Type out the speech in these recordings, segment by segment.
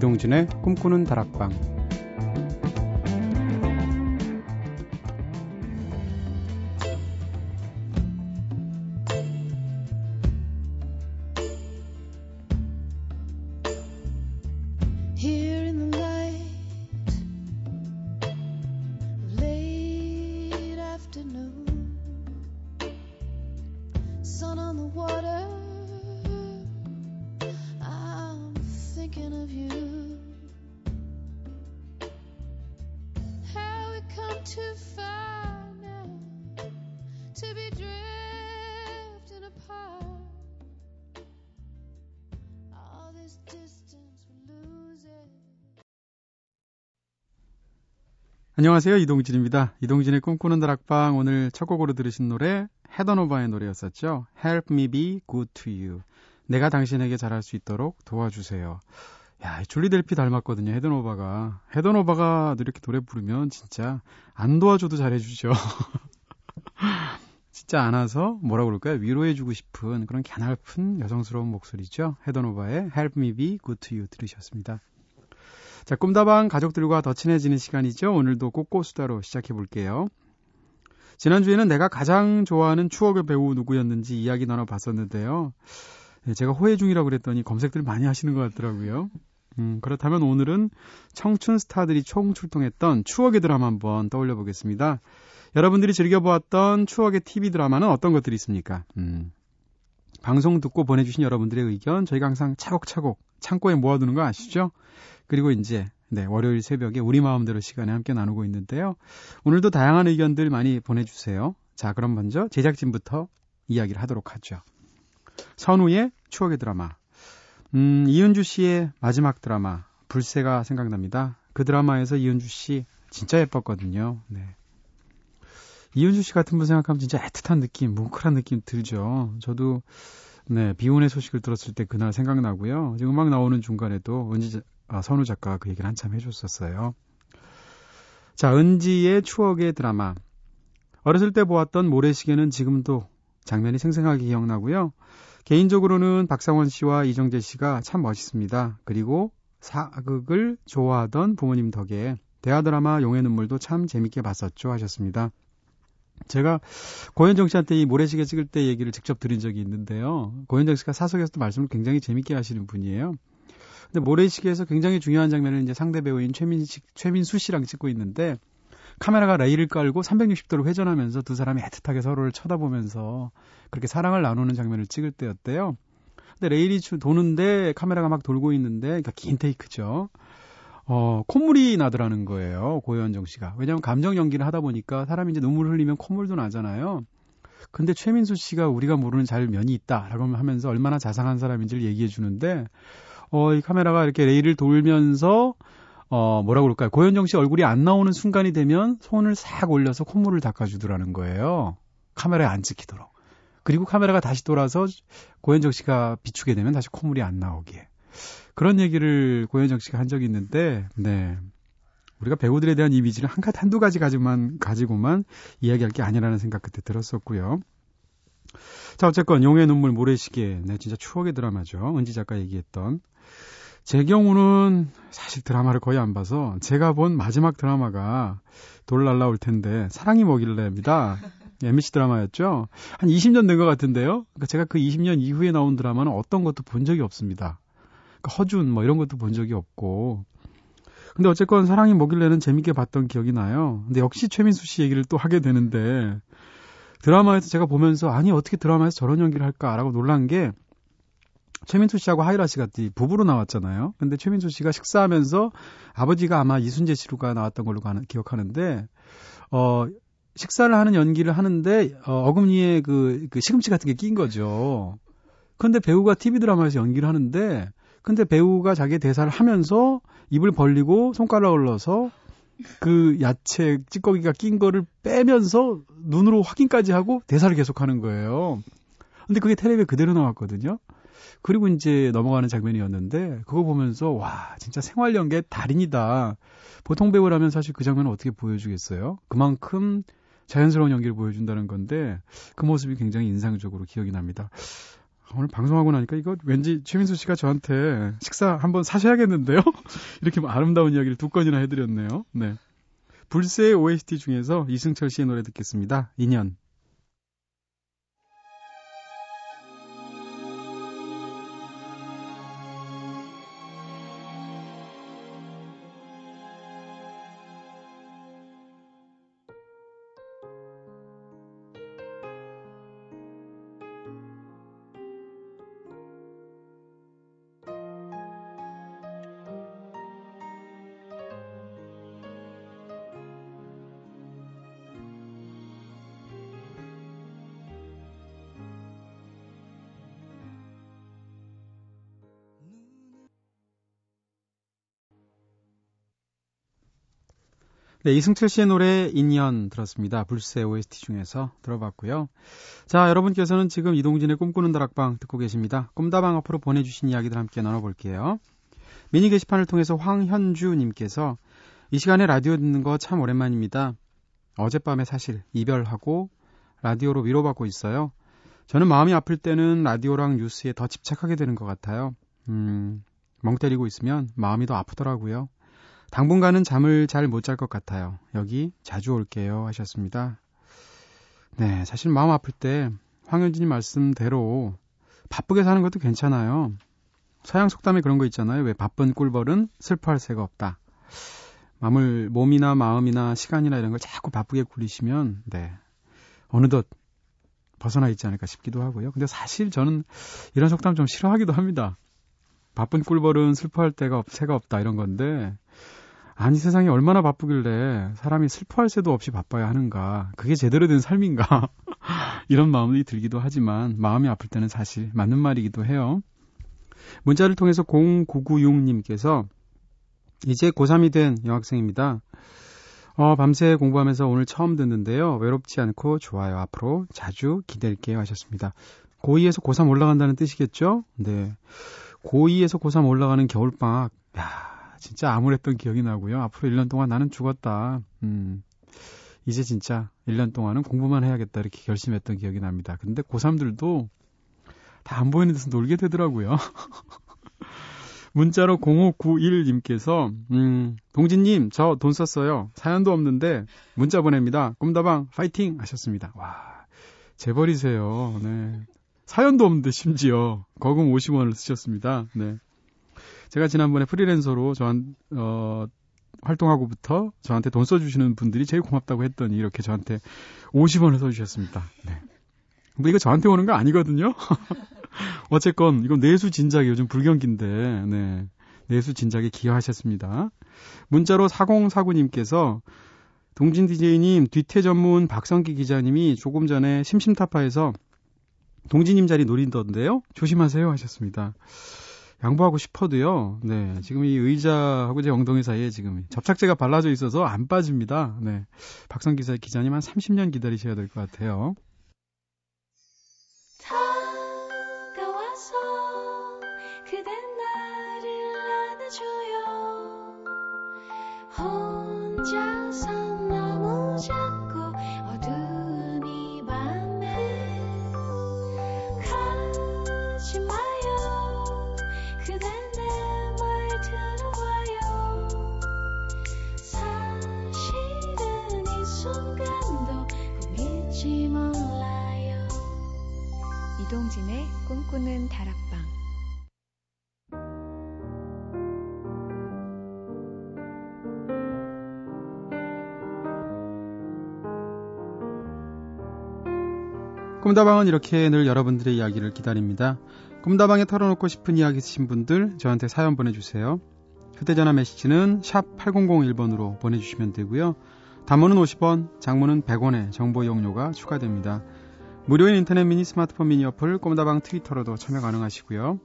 이동진의 꿈꾸는 다락방 안녕하세요. 이동진입니다. 이동진의 꿈꾸는 다락방 오늘 첫 곡으로 들으신 노래 헤더노바의 노래였었죠. Help me be good to you. 내가 당신에게 잘할 수 있도록 도와주세요. 야, 줄리 델피 닮았거든요. 헤더노바가. 헤더노바가 이렇게 노래 부르면 진짜 안 도와줘도 잘해주죠. 진짜 안아서 뭐라 그럴까요? 위로해주고 싶은 그런 갸날픈 여성스러운 목소리죠. 헤더노바의 Help me be good to you 들으셨습니다. 자, 꿈다방 가족들과 더 친해지는 시간이죠. 오늘도 꽃꽃수다로 시작해 볼게요. 지난주에는 내가 가장 좋아하는 추억의 배우 누구였는지 이야기 나눠봤었는데요. 네, 제가 호해 중이라고 그랬더니 검색들 많이 하시는 것 같더라고요. 음, 그렇다면 오늘은 청춘 스타들이 총 출동했던 추억의 드라마 한번 떠올려 보겠습니다. 여러분들이 즐겨보았던 추억의 TV 드라마는 어떤 것들이 있습니까? 음, 방송 듣고 보내주신 여러분들의 의견 저희가 항상 차곡차곡 창고에 모아두는 거 아시죠? 그리고 이제 네, 월요일 새벽에 우리 마음대로 시간에 함께 나누고 있는데요. 오늘도 다양한 의견들 많이 보내주세요. 자, 그럼 먼저 제작진부터 이야기를 하도록 하죠. 선우의 추억의 드라마. 음, 이은주 씨의 마지막 드라마, 불새가 생각납니다. 그 드라마에서 이은주 씨 진짜 예뻤거든요. 네. 이은주 씨 같은 분 생각하면 진짜 애틋한 느낌, 뭉클한 느낌 들죠. 저도 네, 비운의 소식을 들었을 때 그날 생각나고요. 음악 나오는 중간에도 은지 아, 선우 작가가 그 얘기를 한참 해줬었어요. 자, 은지의 추억의 드라마. 어렸을 때 보았던 모래시계는 지금도 장면이 생생하게 기억나고요. 개인적으로는 박상원 씨와 이정재 씨가 참 멋있습니다. 그리고 사극을 좋아하던 부모님 덕에 대하 드라마 용의 눈물도 참 재밌게 봤었죠 하셨습니다. 제가 고현정 씨한테 이 모래시계 찍을 때 얘기를 직접 드린 적이 있는데요. 고현정 씨가 사석에서도 말씀을 굉장히 재밌게 하시는 분이에요. 근데 모래시계에서 굉장히 중요한 장면을 이제 상대 배우인 최민식, 최민수 씨랑 찍고 있는데 카메라가 레일을 깔고 360도로 회전하면서 두 사람이 애틋하게 서로를 쳐다보면서 그렇게 사랑을 나누는 장면을 찍을 때였대요. 근데 레일이 도는데 카메라가 막 돌고 있는데 그러니까 긴 테이크죠. 어, 콧물이 나더라는 거예요. 고현정 씨가. 왜냐하면 감정 연기를 하다 보니까 사람이 이제 눈물 흘리면 콧물도 나잖아요. 근데 최민수 씨가 우리가 모르는 잘 면이 있다라고 하면서 얼마나 자상한 사람인지를 얘기해 주는데 어, 이 카메라가 이렇게 레일을 돌면서 어, 뭐라고 그럴까요? 고현정 씨 얼굴이 안 나오는 순간이 되면 손을 싹 올려서 콧물을 닦아주더라는 거예요. 카메라에 안 찍히도록. 그리고 카메라가 다시 돌아서 고현정 씨가 비추게 되면 다시 콧물이 안 나오게. 그런 얘기를 고현정 씨가 한 적이 있는데, 네. 우리가 배우들에 대한 이미지를 한, 한두 가지 가지고만, 가지고만 이야기할 게 아니라는 생각 그때 들었었고요. 자, 어쨌건 용의 눈물 모래시계. 네, 진짜 추억의 드라마죠. 은지 작가 얘기했던. 제 경우는 사실 드라마를 거의 안 봐서 제가 본 마지막 드라마가 돌 날라올 텐데 사랑이 뭐길래입니다. MBC 드라마였죠. 한 20년 된 것 같은데요. 그러니까 제가 그 20년 이후에 나온 드라마는 어떤 것도 본 적이 없습니다. 그러니까 허준 뭐 이런 것도 본 적이 없고. 근데 어쨌건 사랑이 뭐길래는 재밌게 봤던 기억이 나요. 근데 역시 최민수 씨 얘기를 또 하게 되는데 드라마에서 제가 보면서 아니 어떻게 드라마에서 저런 연기를 할까라고 놀란 게 최민수 씨하고 하이라 씨가 부부로 나왔잖아요. 근데 최민수 씨가 식사하면서 아버지가 아마 이순재 씨로가 나왔던 걸로 가는, 기억하는데 어 식사를 하는 연기를 하는데 어, 어금니에 그, 그 시금치 같은 게 낀 거죠. 근데 배우가 TV 드라마에서 연기를 하는데 근데 배우가 자기 대사를 하면서 입을 벌리고 손가락을 넣어서 그 야채 찌꺼기가 낀 거를 빼면서 눈으로 확인까지 하고 대사를 계속하는 거예요. 근데 그게 텔레비에 그대로 나왔거든요. 그리고 이제 넘어가는 장면이었는데 그거 보면서 와 진짜 생활 연계 달인이다. 보통 배우라면 사실 그 장면을 어떻게 보여주겠어요? 그만큼 자연스러운 연기를 보여준다는 건데 그 모습이 굉장히 인상적으로 기억이 납니다. 오늘 방송하고 나니까 이거 왠지 최민수 씨가 저한테 식사 한번 사셔야겠는데요? 이렇게 뭐 아름다운 이야기를 두 건이나 해드렸네요. 네. 불새의 OST 중에서 이승철 씨의 노래 듣겠습니다. 인연. 네, 이승철 씨의 노래 인연 들었습니다. 불새 OST 중에서 들어봤고요. 자, 여러분께서는 지금 이동진의 꿈꾸는 다락방 듣고 계십니다. 꿈다방 앞으로 보내주신 이야기들 함께 나눠볼게요. 미니 게시판을 통해서 황현주님께서 이 시간에 라디오 듣는 거 참 오랜만입니다. 어젯밤에 사실 이별하고 라디오로 위로받고 있어요. 저는 마음이 아플 때는 라디오랑 뉴스에 더 집착하게 되는 것 같아요. 음, 멍 때리고 있으면 마음이 더 아프더라고요. 당분간은 잠을 잘 못 잘 것 같아요. 여기 자주 올게요 하셨습니다. 네, 사실 마음 아플 때 황현진이 말씀대로 바쁘게 사는 것도 괜찮아요. 서양 속담에 그런 거 있잖아요. 왜 바쁜 꿀벌은 슬퍼할 새가 없다. 마음을 몸이나 마음이나 시간이나 이런 걸 자꾸 바쁘게 굴리시면 네 어느덧 벗어나 있지 않을까 싶기도 하고요. 근데 사실 저는 이런 속담 좀 싫어하기도 합니다. 바쁜 꿀벌은 슬퍼할 때가 없, 새가 없다 이런 건데 아니 세상이 얼마나 바쁘길래 사람이 슬퍼할 새도 없이 바빠야 하는가. 그게 제대로 된 삶인가. 이런 마음이 들기도 하지만 마음이 아플 때는 사실 맞는 말이기도 해요. 문자를 통해서 0996님께서 이제 고3이 된 여학생입니다. 어, 밤새 공부하면서 오늘 처음 듣는데요. 외롭지 않고 좋아요. 앞으로 자주 기댈게요 하셨습니다. 고2에서 고3 올라간다는 뜻이겠죠? 네. 고2에서 고3 올라가는 겨울방학. 야, 진짜 암울했던 기억이 나고요. 앞으로 1년 동안 나는 죽었다. 음. 이제 진짜 1년 동안은 공부만 해야겠다 이렇게 결심했던 기억이 납니다. 근데 고3들도 다 안 보이는 데서 놀게 되더라고요. 문자로 0591님께서 음, 동진님 저 돈 썼어요. 사연도 없는데 문자 보냅니다. 꿈다방 파이팅 하셨습니다. 와 재벌이세요. 네. 사연도 없는데 심지어 거금 50원을 쓰셨습니다. 네. 제가 지난번에 프리랜서로 저한 어 활동하고부터 저한테 돈 써주시는 분들이 제일 고맙다고 했더니 이렇게 저한테 50원을 써주셨습니다. 네. 뭐 이거 저한테 오는 거 아니거든요. 어쨌건 이건 내수 진작이 요즘 불경기인데 네. 내수 진작에 기여하셨습니다. 문자로 4049님께서 동진 DJ님 뒤태 전문 박성기 기자님이 조금 전에 심심타파에서 동진님 자리 노린던데요. 조심하세요 하셨습니다. 양보하고 싶어도요. 네. 지금 이 의자하고 제 엉덩이 사이에 지금 접착제가 발라져 있어서 안 빠집니다. 네. 박성 기사 기자님 한 30년 기다리셔야 될 것 같아요. 혼 꿈꾸는 다락방 꿈다방은 이렇게 늘 여러분들의 이야기를 기다립니다. 꿈다방에 털어놓고 싶은 이야기 있으신 분들 저한테 사연 보내주세요. 휴대전화 메시지는 샵 8001번으로 보내주시면 되고요. 단문은 50원, 장문은 100원의 정보 이용료가 추가됩니다. 무료인 인터넷 미니 스마트폰 미니 어플 꿈다방 트위터로도 참여 가능하시고요.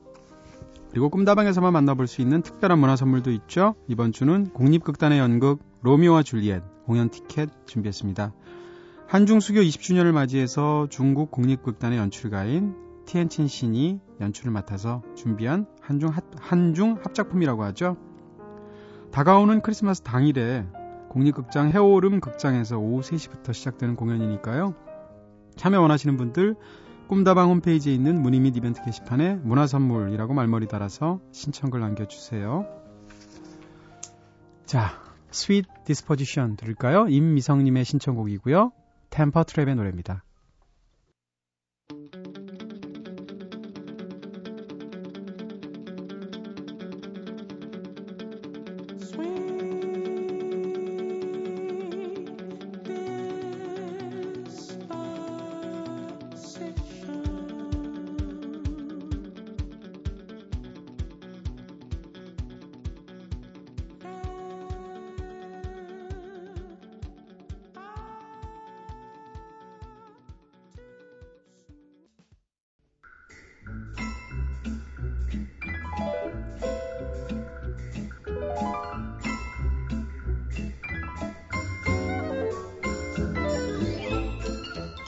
그리고 꿈다방에서만 만나볼 수 있는 특별한 문화 선물도 있죠. 이번 주는 국립극단의 연극 로미오와 줄리엣 공연 티켓 준비했습니다. 한중 수교 20주년을 맞이해서 중국 국립극단의 연출가인 티엔친 신이 연출을 맡아서 준비한 한중, 합, 한중 합작품이라고 하죠. 다가오는 크리스마스 당일에 국립극장 해오름 극장에서 오후 3시부터 시작되는 공연이니까요. 참여 원하시는 분들 꿈다방 홈페이지에 있는 문의 및 이벤트 게시판에 문화선물이라고 말머리 달아서 신청글 남겨주세요. 자, Sweet Disposition 들을까요? 임미성님의 신청곡이고요. 템퍼 트랩의 노래입니다.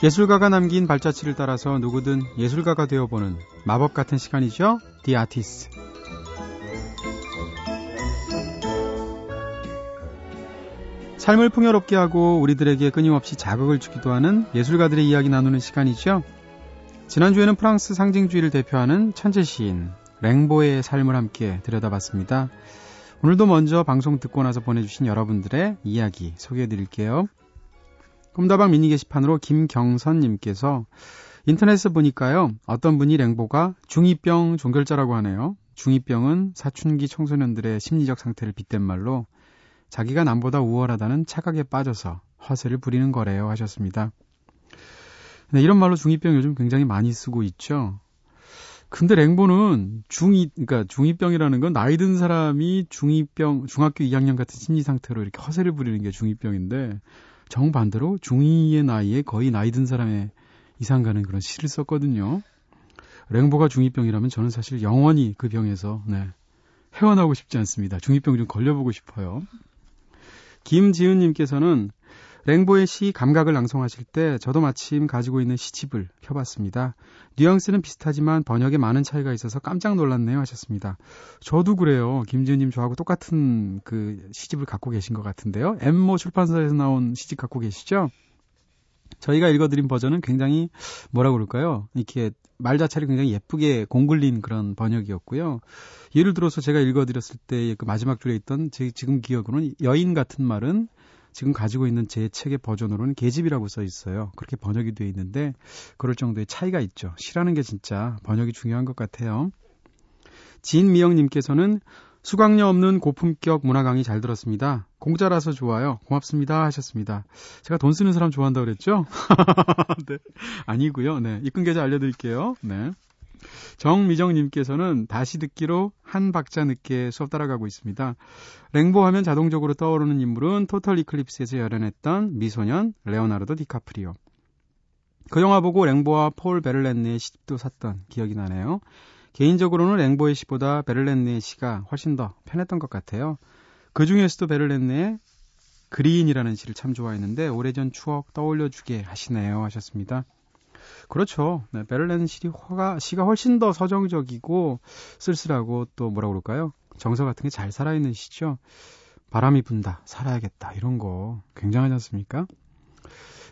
예술가가 남긴 발자취를 따라서 누구든 예술가가 되어보는 마법 같은 시간이죠. The Artist. 삶을 풍요롭게 하고 우리들에게 끊임없이 자극을 주기도 하는 예술가들의 이야기 나누는 시간이죠. 지난주에는 프랑스 상징주의를 대표하는 천재 시인 랭보의 삶을 함께 들여다봤습니다. 오늘도 먼저 방송 듣고 나서 보내주신 여러분들의 이야기 소개해 드릴게요. 꿈다방 미니 게시판으로 김경선님께서 인터넷에 보니까요, 어떤 분이 랭보가 중2병 종결자라고 하네요. 중2병은 사춘기 청소년들의 심리적 상태를 빗댄 말로 자기가 남보다 우월하다는 착각에 빠져서 허세를 부리는 거래요 하셨습니다. 네, 이런 말로 중2병 요즘 굉장히 많이 쓰고 있죠. 근데 랭보는 중2, 그러니까 중2병이라는 건 나이 든 사람이 중2병, 중학교 2학년 같은 심리 상태로 이렇게 허세를 부리는 게 중2병인데 정반대로 중2의 나이에 거의 나이 든 사람의 이상 가는 그런 시를 썼거든요. 랭보가 중2병이라면 저는 사실 영원히 그 병에서 네, 헤어나고 싶지 않습니다. 중2병 좀 걸려보고 싶어요. 김지은님께서는 랭보의 시 감각을 낭송하실 때 저도 마침 가지고 있는 시집을 펴봤습니다. 뉘앙스는 비슷하지만 번역에 많은 차이가 있어서 깜짝 놀랐네요 하셨습니다. 저도 그래요. 김지은님 저하고 똑같은 그 시집을 갖고 계신 것 같은데요. 엠모 출판사에서 나온 시집 갖고 계시죠? 저희가 읽어드린 버전은 굉장히 뭐라 그럴까요? 이렇게 말 자체를 굉장히 예쁘게 공글린 그런 번역이었고요. 예를 들어서 제가 읽어드렸을 때 그 마지막 줄에 있던 제 지금 기억으로는 여인 같은 말은 지금 가지고 있는 제 책의 버전으로는 계집이라고 써 있어요. 그렇게 번역이 되어 있는데 그럴 정도의 차이가 있죠. 시라는 게 진짜 번역이 중요한 것 같아요. 진미영님께서는 수강료 없는 고품격 문화 강의 잘 들었습니다. 공짜라서 좋아요. 고맙습니다. 하셨습니다. 제가 돈 쓰는 사람 좋아한다 그랬죠? 네. 아니고요. 네. 입금 계좌 알려드릴게요. 네. 정미정님께서는 다시 듣기로 한 박자 늦게 수업 따라가고 있습니다. 랭보 하면 자동적으로 떠오르는 인물은 Total Eclipse에서 열연했던 미소년 레오나르도 디카프리오. 그 영화 보고 랭보와 폴 베를렌네의 시집도 샀던 기억이 나네요. 개인적으로는 랭보의 시보다 베를렌네의 시가 훨씬 더 편했던 것 같아요. 그 중에서도 베를렌네의 그리인이라는 시를 참 좋아했는데 오래전 추억 떠올려주게 하시네요 하셨습니다. 그렇죠. 네, 베를렌 시리 화가 시가 훨씬 더 서정적이고 쓸쓸하고 또 뭐라 그럴까요? 정서 같은 게 잘 살아있는 시죠. 바람이 분다, 살아야겠다 이런 거 굉장하지 않습니까?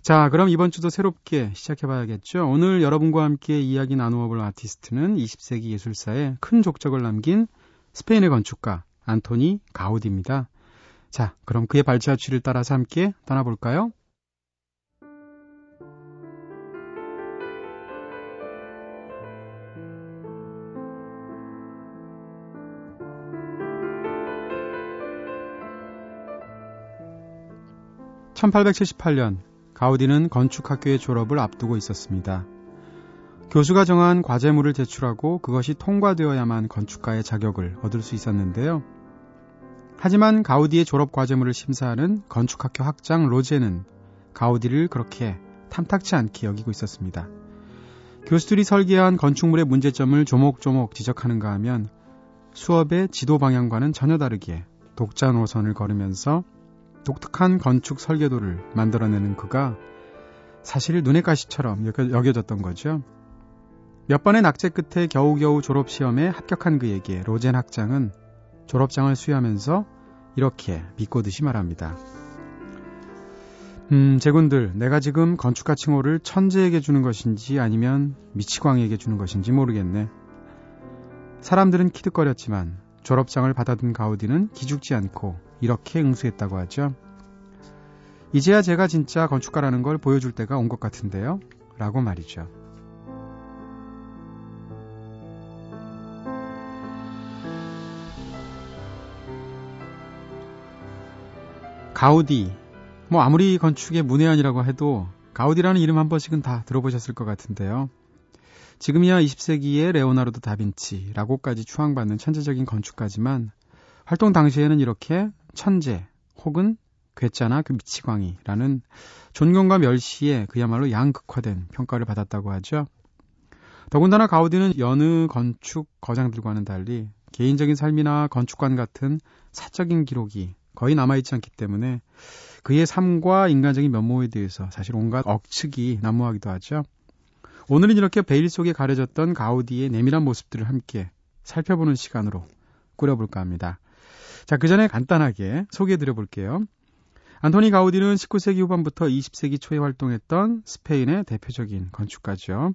자, 그럼 이번 주도 새롭게 시작해봐야겠죠. 오늘 여러분과 함께 이야기 나누어 볼 아티스트는 20세기 예술사에 큰 족적을 남긴 스페인의 건축가 안토니 가우디입니다. 자, 그럼 그의 발자취를 따라서 함께 떠나볼까요? 1878년 가우디는 건축학교의 졸업을 앞두고 있었습니다. 교수가 정한 과제물을 제출하고 그것이 통과되어야만 건축가의 자격을 얻을 수 있었는데요. 하지만 가우디의 졸업 과제물을 심사하는 건축학교 학장 로제는 가우디를 그렇게 탐탁치 않게 여기고 있었습니다. 교수들이 설계한 건축물의 문제점을 조목조목 지적하는가 하면 수업의 지도 방향과는 전혀 다르게 독자 노선을 걸으면서 독특한 건축 설계도를 만들어내는 그가 사실 눈의 가시처럼 여겨 졌던 거죠. 몇 번의 낙제 끝에 겨우겨우 졸업시험에 합격한 그에게 로젠 학장은 졸업장을 수여하면서 이렇게 믿고듯이 말합니다. 음, 제군들, 내가 지금 건축가 칭호를 천재에게 주는 것인지 아니면 미치광이에게 주는 것인지 모르겠네. 사람들은 키득거렸지만 졸업장을 받아둔 가우디는 기죽지 않고 이렇게 응수했다고 하죠. 이제야 제가 진짜 건축가라는 걸 보여줄 때가 온 것 같은데요. 라고 말이죠. 가우디. 뭐 아무리 건축의 문외한이라고 해도 가우디라는 이름 한 번씩은 다 들어보셨을 것 같은데요. 지금이야 20세기의 레오나르도 다빈치라고까지 추앙받는 천재적인 건축가지만 활동 당시에는 이렇게 천재 혹은 괴짜나 그 미치광이라는 존경과 멸시에 그야말로 양극화된 평가를 받았다고 하죠. 더군다나 가우디는 여느 건축 거장들과는 달리 개인적인 삶이나 건축관 같은 사적인 기록이 거의 남아있지 않기 때문에 그의 삶과 인간적인 면모에 대해서 사실 온갖 억측이 난무하기도 하죠. 오늘은 이렇게 베일 속에 가려졌던 가우디의 내밀한 모습들을 함께 살펴보는 시간으로 꾸려볼까 합니다. 자, 그 전에 간단하게 소개해 드려 볼게요. 안토니 가우디는 19세기 후반부터 20세기 초에 활동했던 스페인의 대표적인 건축가죠.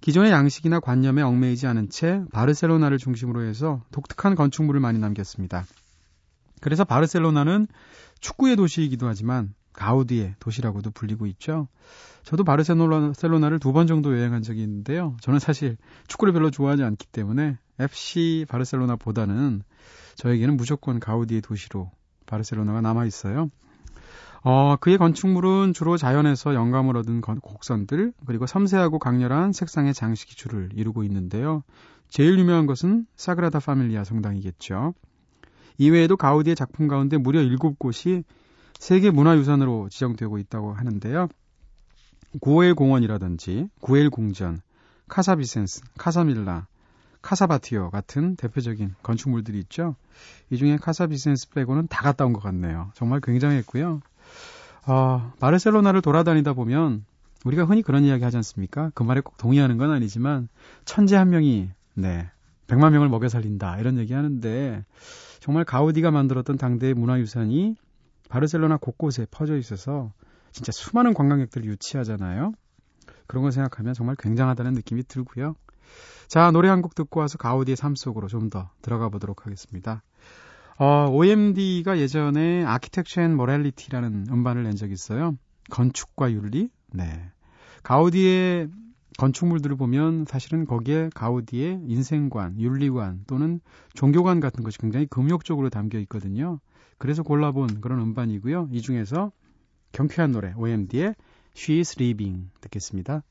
기존의 양식이나 관념에 얽매이지 않은 채 바르셀로나를 중심으로 해서 독특한 건축물을 많이 남겼습니다. 그래서 바르셀로나는 축구의 도시이기도 하지만 가우디의 도시라고도 불리고 있죠. 저도 바르셀로나를 두 번 정도 여행한 적이 있는데요. 저는 사실 축구를 별로 좋아하지 않기 때문에 FC 바르셀로나보다는 저에게는 무조건 가우디의 도시로 바르셀로나가 남아 있어요. 어, 그의 건축물은 주로 자연에서 영감을 얻은 곡선들, 그리고 섬세하고 강렬한 색상의 장식이 주를 이루고 있는데요. 제일 유명한 것은 사그라다 파밀리아 성당이겠죠. 이외에도 가우디의 작품 가운데 무려 7곳이 세계 문화유산으로 지정되고 있다고 하는데요. 구엘 공원이라든지 구엘 궁전, 카사비센스, 카사밀라, 카사바티오 같은 대표적인 건축물들이 있죠. 이 중에 카사비센스 빼고는 다 갔다 온 것 같네요. 정말 굉장했고요. 어, 바르셀로나를 돌아다니다 보면 우리가 흔히 그런 이야기 하지 않습니까? 그 말에 꼭 동의하는 건 아니지만 천재 한 명이 네 100만 명을 먹여 살린다 이런 얘기 하는데 정말 가우디가 만들었던 당대의 문화유산이 바르셀로나 곳곳에 퍼져 있어서 진짜 수많은 관광객들을 유치하잖아요. 그런 걸 생각하면 정말 굉장하다는 느낌이 들고요. 자, 노래 한 곡 듣고 와서 가우디의 삶 속으로 좀 더 들어가 보도록 하겠습니다. 어, OMD가 예전에 Architecture and Morality라는 음반을 낸 적이 있어요. 건축과 윤리? 네. 가우디의 건축물들을 보면 사실은 거기에 가우디의 인생관, 윤리관 또는 종교관 같은 것이 굉장히 금욕적으로 담겨 있거든요. 그래서 골라본 그런 음반이고요. 이 중에서 경쾌한 노래 OMD의 She's Leaving 듣겠습니다.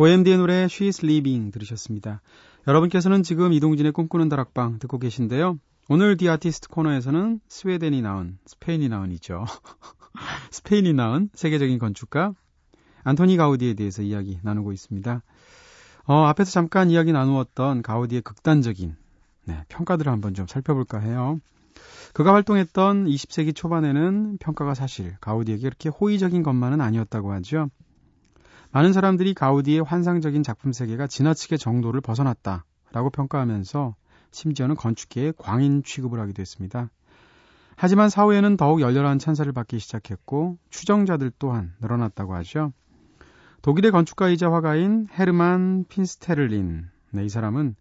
OMD의 노래 She's Leaving 들으셨습니다. 여러분께서는 지금 이동진의 꿈꾸는 다락방 듣고 계신데요. 오늘 디 아티스트 코너에서는 스웨덴이 나온, 스페인이 나온이죠. 스페인이 나온 세계적인 건축가 안토니 가우디에 대해서 이야기 나누고 있습니다. 어, 앞에서 잠깐 이야기 나누었던 가우디의 극단적인 네, 평가들을 한번 좀 살펴볼까 해요. 그가 활동했던 20세기 초반에는 평가가 사실 가우디에게 그렇게 호의적인 것만은 아니었다고 하죠. 많은 사람들이 가우디의 환상적인 작품 세계가 지나치게 정도를 벗어났다라고 평가하면서 심지어는 건축계의 광인 취급을 하기도 했습니다. 하지만 사후에는 더욱 열렬한 찬사를 받기 시작했고 추정자들 또한 늘어났다고 하죠. 독일의 건축가이자 화가인 헤르만 핀스테를린. 네, 이 사람은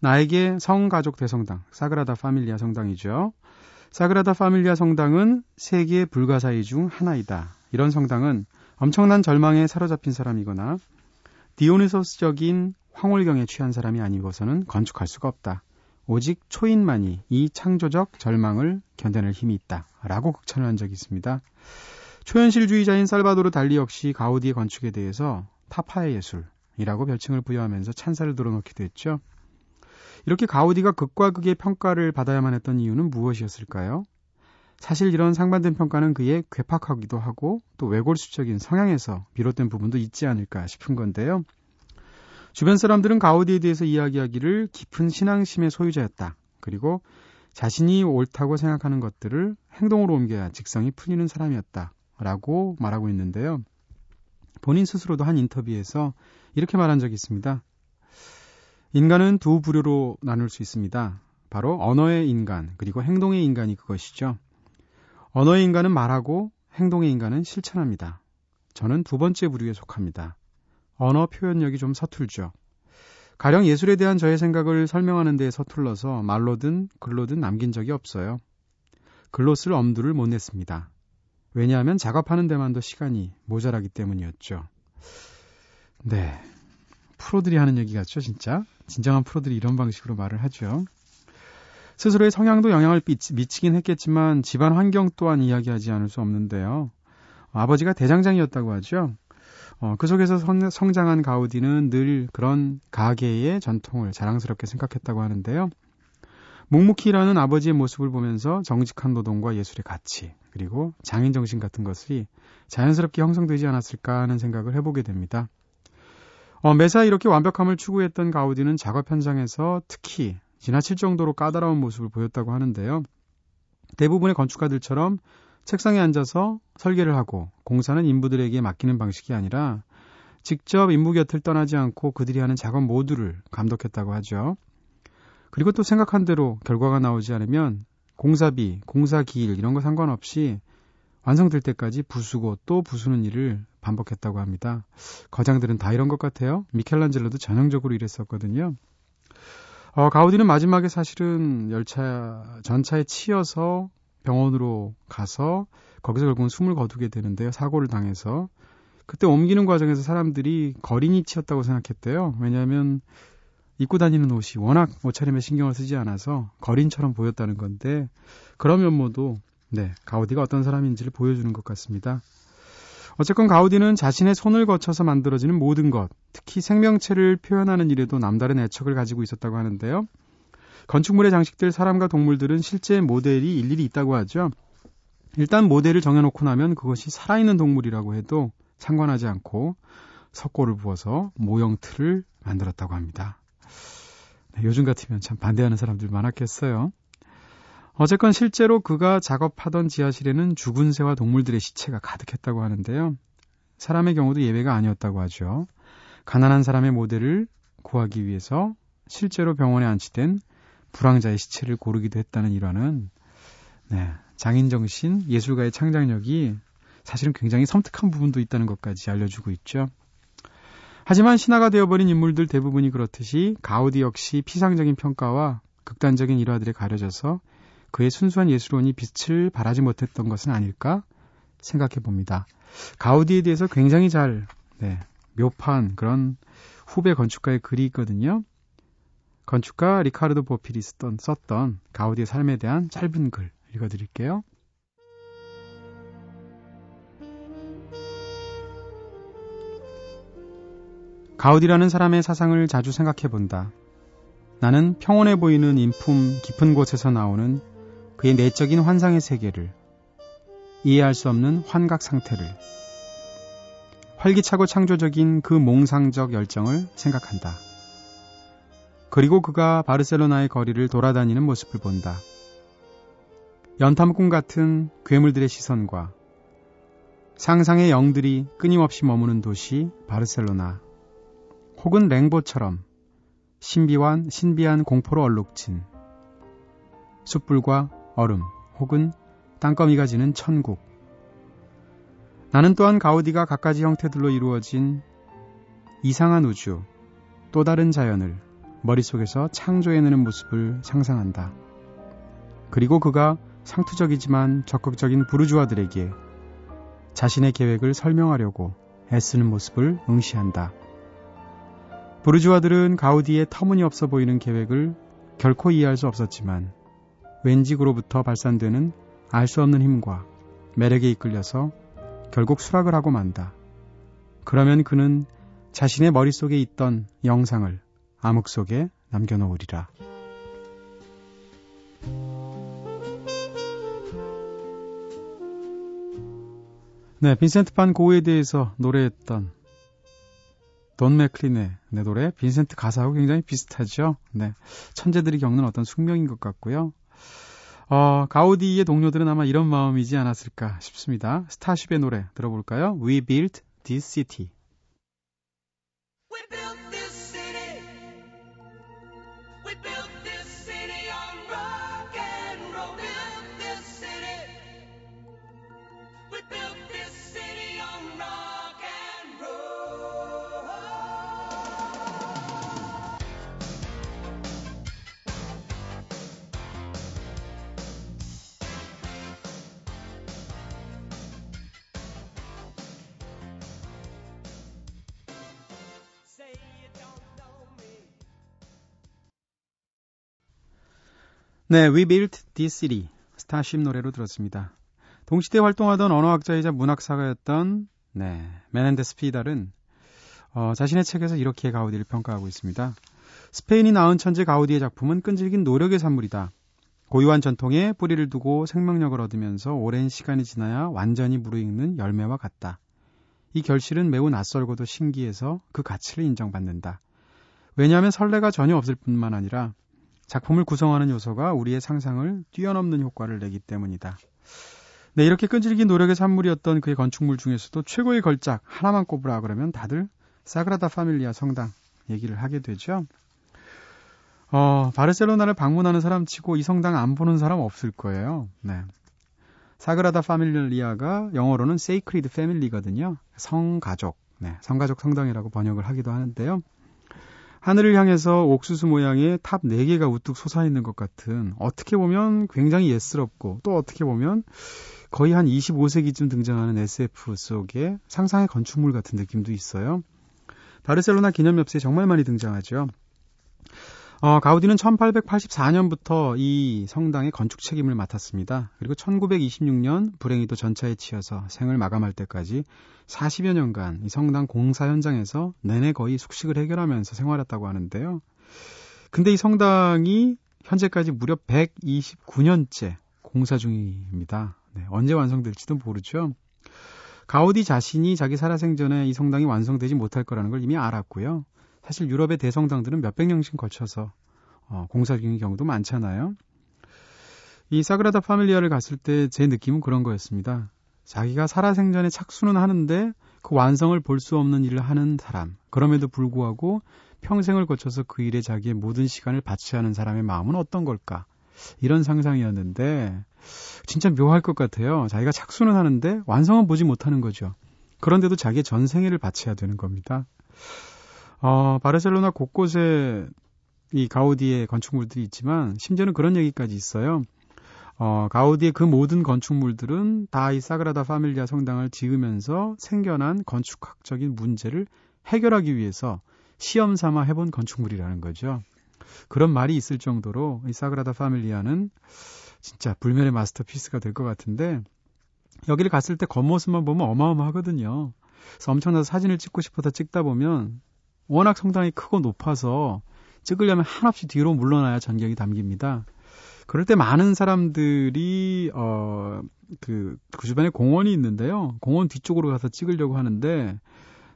나에게 성가족 대성당, 사그라다 파밀리아 성당이죠. 사그라다 파밀리아 성당은 세계 불가사의 중 하나이다. 이런 성당은 엄청난 절망에 사로잡힌 사람이거나 디오니소스적인 황홀경에 취한 사람이 아니고서는 건축할 수가 없다. 오직 초인만이 이 창조적 절망을 견뎌낼 힘이 있다. 라고 극찬을 한 적이 있습니다. 초현실주의자인 살바도르 달리 역시 가우디의 건축에 대해서 타파의 예술이라고 별칭을 부여하면서 찬사를 들어놓기도 했죠. 이렇게 가우디가 극과 극의 평가를 받아야만 했던 이유는 무엇이었을까요? 사실 이런 상반된 평가는 그의 괴팍하기도 하고 또 외골수적인 성향에서 비롯된 부분도 있지 않을까 싶은 건데요. 주변 사람들은 가우디에 대해서 이야기하기를 깊은 신앙심의 소유자였다. 그리고 자신이 옳다고 생각하는 것들을 행동으로 옮겨야 직성이 풀리는 사람이었다. 라고 말하고 있는데요. 본인 스스로도 한 인터뷰에서 이렇게 말한 적이 있습니다. 인간은 두 부류로 나눌 수 있습니다. 바로 언어의 인간, 그리고 행동의 인간이 그것이죠. 언어의 인간은 말하고 행동의 인간은 실천합니다. 저는 두 번째 부류에 속합니다. 언어 표현력이 좀 서툴죠. 가령 예술에 대한 저의 생각을 설명하는 데 서툴러서 말로든 글로든 남긴 적이 없어요. 글로 쓸 엄두를 못 냈습니다. 왜냐하면 작업하는 데만도 시간이 모자라기 때문이었죠. 네. 프로들이 하는 얘기 같죠, 진짜? 진정한 프로들이 이런 방식으로 말을 하죠. 스스로의 성향도 영향을 미치긴 했겠지만 집안 환경 또한 이야기하지 않을 수 없는데요. 아버지가 대장장이었다고 하죠. 어, 그 속에서 성, 성장한 가우디는 늘 그런 가계의 전통을 자랑스럽게 생각했다고 하는데요. 묵묵히 일하는 아버지의 모습을 보면서 정직한 노동과 예술의 가치, 그리고 장인 정신 같은 것이 자연스럽게 형성되지 않았을까 하는 생각을 해보게 됩니다. 어, 매사 이렇게 완벽함을 추구했던 가우디는 작업 현장에서 특히 지나칠 정도로 까다로운 모습을 보였다고 하는데요. 대부분의 건축가들처럼 책상에 앉아서 설계를 하고 공사는 인부들에게 맡기는 방식이 아니라 직접 인부 곁을 떠나지 않고 그들이 하는 작업 모두를 감독했다고 하죠. 그리고 또 생각한 대로 결과가 나오지 않으면 공사비, 공사 기일 이런 거 상관없이 완성될 때까지 부수고 또 부수는 일을 반복했다고 합니다. 거장들은 다 이런 것 같아요. 미켈란젤로도 전형적으로 이랬었거든요. 어, 가우디는 마지막에 사실은 열차, 전차에 치여서 병원으로 가서 거기서 결국은 숨을 거두게 되는데요. 사고를 당해서. 그때 옮기는 과정에서 사람들이 거린이 치였다고 생각했대요. 왜냐하면 입고 다니는 옷이 워낙 옷차림에 신경을 쓰지 않아서 거린처럼 보였다는 건데 그런 면모도 네, 가우디가 어떤 사람인지를 보여주는 것 같습니다. 어쨌건 가우디는 자신의 손을 거쳐서 만들어지는 모든 것, 특히 생명체를 표현하는 일에도 남다른 애착을 가지고 있었다고 하는데요. 건축물에 장식될 사람과 동물들은 실제 모델이 일일이 있다고 하죠. 일단 모델을 정해놓고 나면 그것이 살아있는 동물이라고 해도 상관하지 않고 석고를 부어서 모형 틀을 만들었다고 합니다. 네, 요즘 같으면 참 반대하는 사람들 많았겠어요. 어쨌건 실제로 그가 작업하던 지하실에는 죽은 새와 동물들의 시체가 가득했다고 하는데요. 사람의 경우도 예외가 아니었다고 하죠. 가난한 사람의 모델을 구하기 위해서 실제로 병원에 안치된 불황자의 시체를 고르기도 했다는 일화는 네, 장인 정신, 예술가의 창작력이 사실은 굉장히 섬뜩한 부분도 있다는 것까지 알려주고 있죠. 하지만 신화가 되어버린 인물들 대부분이 그렇듯이 가우디 역시 피상적인 평가와 극단적인 일화들에 가려져서 그의 순수한 예술원이 빛을 발하지 못했던 것은 아닐까 생각해 봅니다. 가우디에 대해서 굉장히 잘 네, 묘판 그런 후배 건축가의 글이 있거든요. 건축가 리카르도 보필이 썼던, 썼던 가우디의 삶에 대한 짧은 글 읽어드릴게요. 가우디라는 사람의 사상을 자주 생각해 본다. 나는 평온해 보이는 인품 깊은 곳에서 나오는 그의 내적인 환상의 세계를 이해할 수 없는 환각 상태를 활기차고 창조적인 그 몽상적 열정을 생각한다. 그리고 그가 바르셀로나의 거리를 돌아다니는 모습을 본다. 연탐꾼 같은 괴물들의 시선과 상상의 영들이 끊임없이 머무는 도시 바르셀로나 혹은 랭보처럼 신비한 신비한 공포로 얼룩진 숯불과 얼음 혹은 땅거미가 지는 천국. 나는 또한 가우디가 갖가지 형태들로 이루어진 이상한 우주, 또 다른 자연을 머릿속에서 창조해내는 모습을 상상한다. 그리고 그가 상투적이지만 적극적인 부르주아들에게 자신의 계획을 설명하려고 애쓰는 모습을 응시한다. 부르주아들은 가우디의 터무니없어 보이는 계획을 결코 이해할 수 없었지만 왼직으로부터 발산되는 알 수 없는 힘과 매력에 이끌려서 결국 수락을 하고 만다. 그러면 그는 자신의 머릿속에 있던 영상을 암흑 속에 남겨놓으리라. 네, 빈센트 판 고흐에 대해서 노래했던 돈 맥클린의 내 노래 빈센트 가사하고 굉장히 비슷하죠. 네, 천재들이 겪는 어떤 숙명인 것 같고요. 어, 가우디의 동료들은 아마 이런 마음이지 않았을까 싶습니다. 스타쉽의 노래 들어볼까요? We built this city. 네, We Built This City Starship 노래로 들었습니다. 동시대 활동하던 언어학자이자 문학사가였던 네, 메넨데스 피달은 어, 자신의 책에서 이렇게 가우디를 평가하고 있습니다. 스페인이 낳은 천재 가우디의 작품은 끈질긴 노력의 산물이다. 고유한 전통에 뿌리를 두고 생명력을 얻으면서 오랜 시간이 지나야 완전히 무르익는 열매와 같다. 이 결실은 매우 낯설고도 신기해서 그 가치를 인정받는다. 왜냐하면 설레가 전혀 없을 뿐만 아니라 작품을 구성하는 요소가 우리의 상상을 뛰어넘는 효과를 내기 때문이다. 네, 이렇게 끈질긴 노력의 산물이었던 그의 건축물 중에서도 최고의 걸작 하나만 꼽으라 그러면 다들 사그라다 파밀리아 성당 얘기를 하게 되죠. 어, 바르셀로나를 방문하는 사람 치고 이 성당 안 보는 사람 없을 거예요. 네. 사그라다 파밀리아가 영어로는 Sacred Family거든요. 성가족. 네, 성가족 성당이라고 번역을 하기도 하는데요. 하늘을 향해서 옥수수 모양의 탑 4개가 우뚝 솟아있는 것 같은 어떻게 보면 굉장히 예스럽고 또 어떻게 보면 거의 한 25세기쯤 등장하는 SF 속의 상상의 건축물 같은 느낌도 있어요. 바르셀로나 기념엽서에 정말 많이 등장하죠. 어, 가우디는 1884년부터 이 성당의 건축 책임을 맡았습니다. 그리고 1926년 불행히도 전차에 치여서 생을 마감할 때까지 40여 년간 이 성당 공사 현장에서 내내 거의 숙식을 해결하면서 생활했다고 하는데요. 근데 이 성당이 현재까지 무려 129년째 공사 중입니다. 네, 언제 완성될지도 모르죠. 가우디 자신이 자기 살아생전에 이 성당이 완성되지 못할 거라는 걸 이미 알았고요. 사실 유럽의 대성당들은 몇백 년씩 거쳐서 어, 공사 중인 경우도 많잖아요. 이 사그라다 파밀리아를 갔을 때 제 느낌은 그런 거였습니다. 자기가 살아생전에 착수는 하는데 그 완성을 볼 수 없는 일을 하는 사람. 그럼에도 불구하고 평생을 거쳐서 그 일에 자기의 모든 시간을 바치 하는 사람의 마음은 어떤 걸까? 이런 상상이었는데 진짜 묘할 것 같아요. 자기가 착수는 하는데 완성은 보지 못하는 거죠. 그런데도 자기의 전 생애를 바쳐야 되는 겁니다. 어, 바르셀로나 곳곳에 이 가우디의 건축물들이 있지만 심지어는 그런 얘기까지 있어요. 어, 가우디의 그 모든 건축물들은 다 이 사그라다 파밀리아 성당을 지으면서 생겨난 건축학적인 문제를 해결하기 위해서 시험 삼아 해본 건축물이라는 거죠. 그런 말이 있을 정도로 이 사그라다 파밀리아는 진짜 불멸의 마스터피스가 될 것 같은데 여기를 갔을 때 겉모습만 보면 어마어마하거든요. 그래서 엄청나서 사진을 찍고 싶어서 찍다 보면 워낙 성당이 크고 높아서 찍으려면 한없이 뒤로 물러나야 전경이 담깁니다. 그럴 때 많은 사람들이 어그 그 주변에 공원이 있는데요. 공원 뒤쪽으로 가서 찍으려고 하는데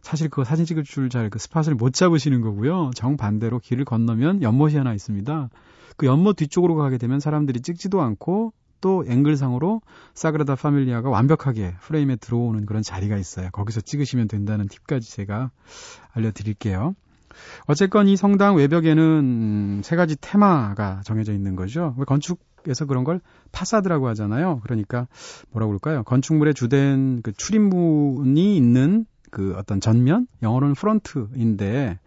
사실 그 사진 찍을 줄 잘 그 스팟을 못 잡으시는 거고요. 정반대로 길을 건너면 연못이 하나 있습니다. 그 연못 뒤쪽으로 가게 되면 사람들이 찍지도 않고 또 앵글상으로 사그라다 파밀리아가 완벽하게 프레임에 들어오는 그런 자리가 있어요. 거기서 찍으시면 된다는 팁까지 제가 알려드릴게요. 어쨌건 이 성당 외벽에는 세 가지 테마가 정해져 있는 거죠. 건축에서 그런 걸 파사드라고 하잖아요. 그러니까 뭐라고 그럴까요? 건축물의 주된 그 출입문이 있는 그 어떤 전면, 영어로는 front인데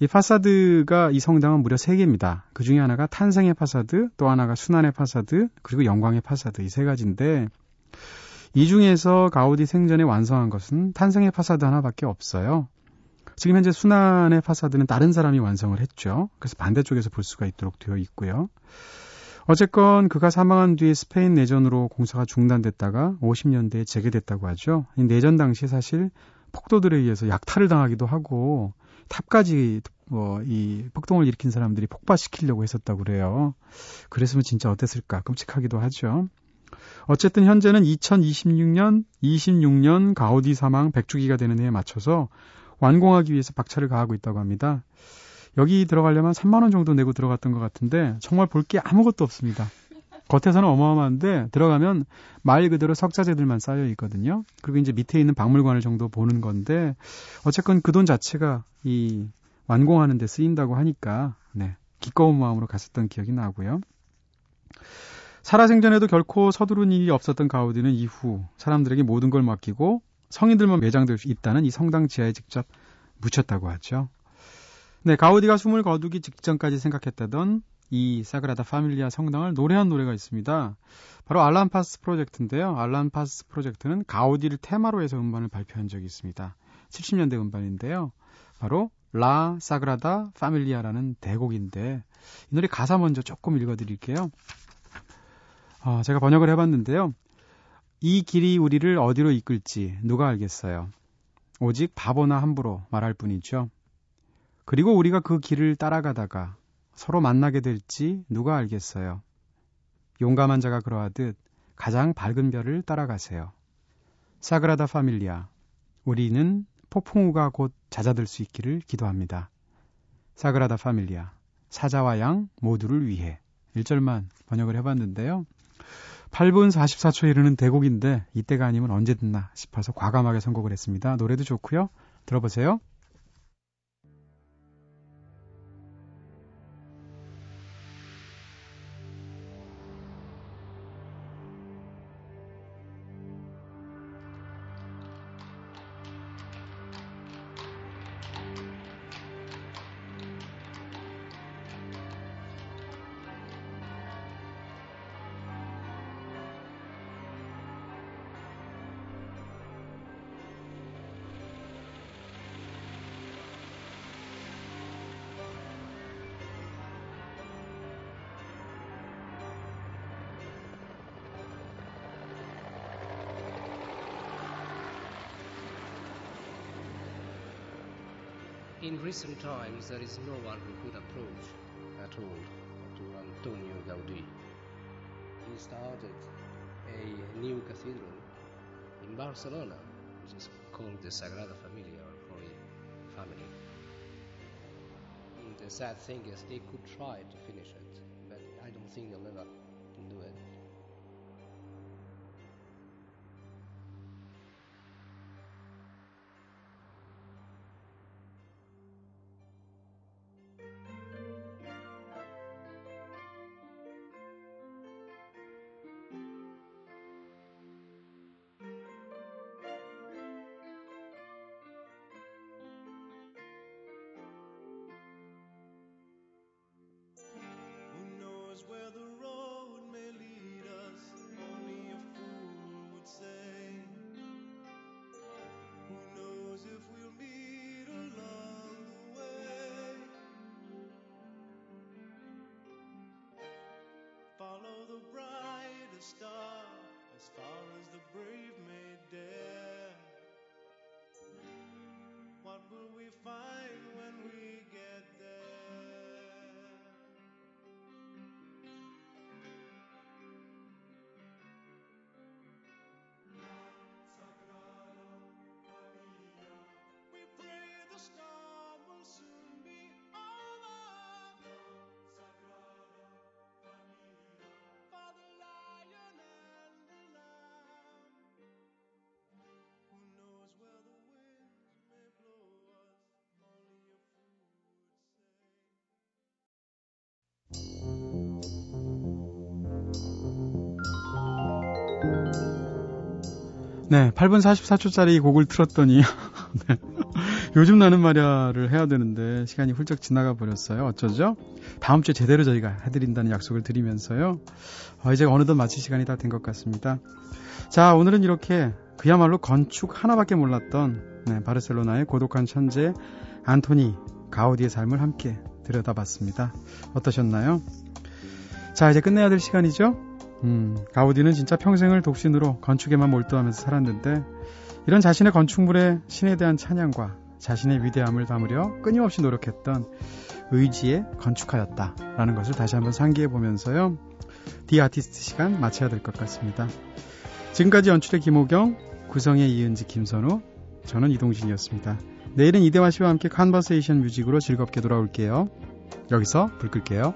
이 파사드가 이 성당은 무려 3개입니다. 그 중에 하나가 탄생의 파사드, 또 하나가 수난의 파사드, 그리고 영광의 파사드 이 세 가지인데 이 중에서 가우디 생전에 완성한 것은 탄생의 파사드 하나밖에 없어요. 지금 현재 순환의 파사드는 다른 사람이 완성을 했죠. 그래서 반대쪽에서 볼 수가 있도록 되어 있고요. 어쨌건 그가 사망한 뒤에 스페인 내전으로 공사가 중단됐다가 50년대에 재개됐다고 하죠. 이 내전 당시에 사실 폭도들에 의해서 약탈을 당하기도 하고 탑까지 뭐이 폭동을 일으킨 사람들이 폭파시키려고 했었다고 그래요. 그랬으면 진짜 어땠을까 끔찍하기도 하죠. 어쨌든 현재는 2026년, 26년 가우디 사망 100주기가 되는 해에 맞춰서 완공하기 위해서 박차를 가하고 있다고 합니다. 여기 들어가려면 3만 원 정도 내고 들어갔던 것 같은데 정말 볼 게 아무것도 없습니다. 겉에서는 어마어마한데 들어가면 말 그대로 석자재들만 쌓여 있거든요. 그리고 이제 밑에 있는 박물관을 정도 보는 건데 어쨌건 그 돈 자체가 이 완공하는 데 쓰인다고 하니까 네. 기꺼운 마음으로 갔었던 기억이 나고요. 살아생전에도 결코 서두른 일이 없었던 가우디는 이후 사람들에게 모든 걸 맡기고 성인들만 매장될 수 있다는 이 성당 지하에 직접 묻혔다고 하죠. 네, 가우디가 숨을 거두기 직전까지 생각했다던 이 사그라다 파밀리아 성당을 노래한 노래가 있습니다. 바로 알란 파스 프로젝트인데요. 알란 파스 프로젝트는 가우디를 테마로 해서 음반을 발표한 적이 있습니다. 70년대 음반인데요. 바로 라 사그라다 파밀리아라는 대곡인데 이 노래 가사 먼저 조금 읽어드릴게요. 어, 제가 번역을 해봤는데요. 이 길이 우리를 어디로 이끌지 누가 알겠어요. 오직 바보나 함부로 말할 뿐이죠. 그리고 우리가 그 길을 따라가다가 서로 만나게 될지 누가 알겠어요. 용감한 자가 그러하듯 가장 밝은 별을 따라가세요. 사그라다 파밀리아. 우리는 폭풍우가 곧 잦아들 수 있기를 기도합니다. 사그라다 파밀리아. 사자와 양 모두를 위해. 1절만 번역을 해봤는데요. 8분 44초에 이르는 대곡인데 이때가 아니면 언제 듣나 싶어서 과감하게 선곡을 했습니다. 노래도 좋고요. 들어보세요. In recent times, there is no one who could approach at all to Antonio Gaudí. He started a new cathedral in Barcelona, which is called the Sagrada Familia or Holy Family. The sad thing is, they could try to finish it, but I don't think they'll ever 네, 8분 44초짜리 곡을 틀었더니 네. 요즘 나는 말야를 해야 되는데 시간이 훌쩍 지나가 버렸어요. 어쩌죠? 다음 주에 제대로 저희가 해드린다는 약속을 드리면서요. 어, 이제 어느덧 마칠 시간이 다 된 것 같습니다. 자, 오늘은 이렇게 그야말로 건축 하나밖에 몰랐던 네, 바르셀로나의 고독한 천재 안토니 가우디의 삶을 함께 들여다봤습니다. 어떠셨나요? 자, 이제 끝내야 될 시간이죠? 음, 가우디는 진짜 평생을 독신으로 건축에만 몰두하면서 살았는데 이런 자신의 건축물에 신에 대한 찬양과 자신의 위대함을 담으려 끊임없이 노력했던 의지의 건축가였다라는 것을 다시 한번 상기해 보면서요. The Artist 시간 마쳐야 될 것 같습니다. 지금까지 연출의 김호경, 구성의 이은지, 김선우, 저는 이동진이었습니다. 내일은 이대화 씨와 함께 Conversation Music으로 즐겁게 돌아올게요. 여기서 불 끌게요.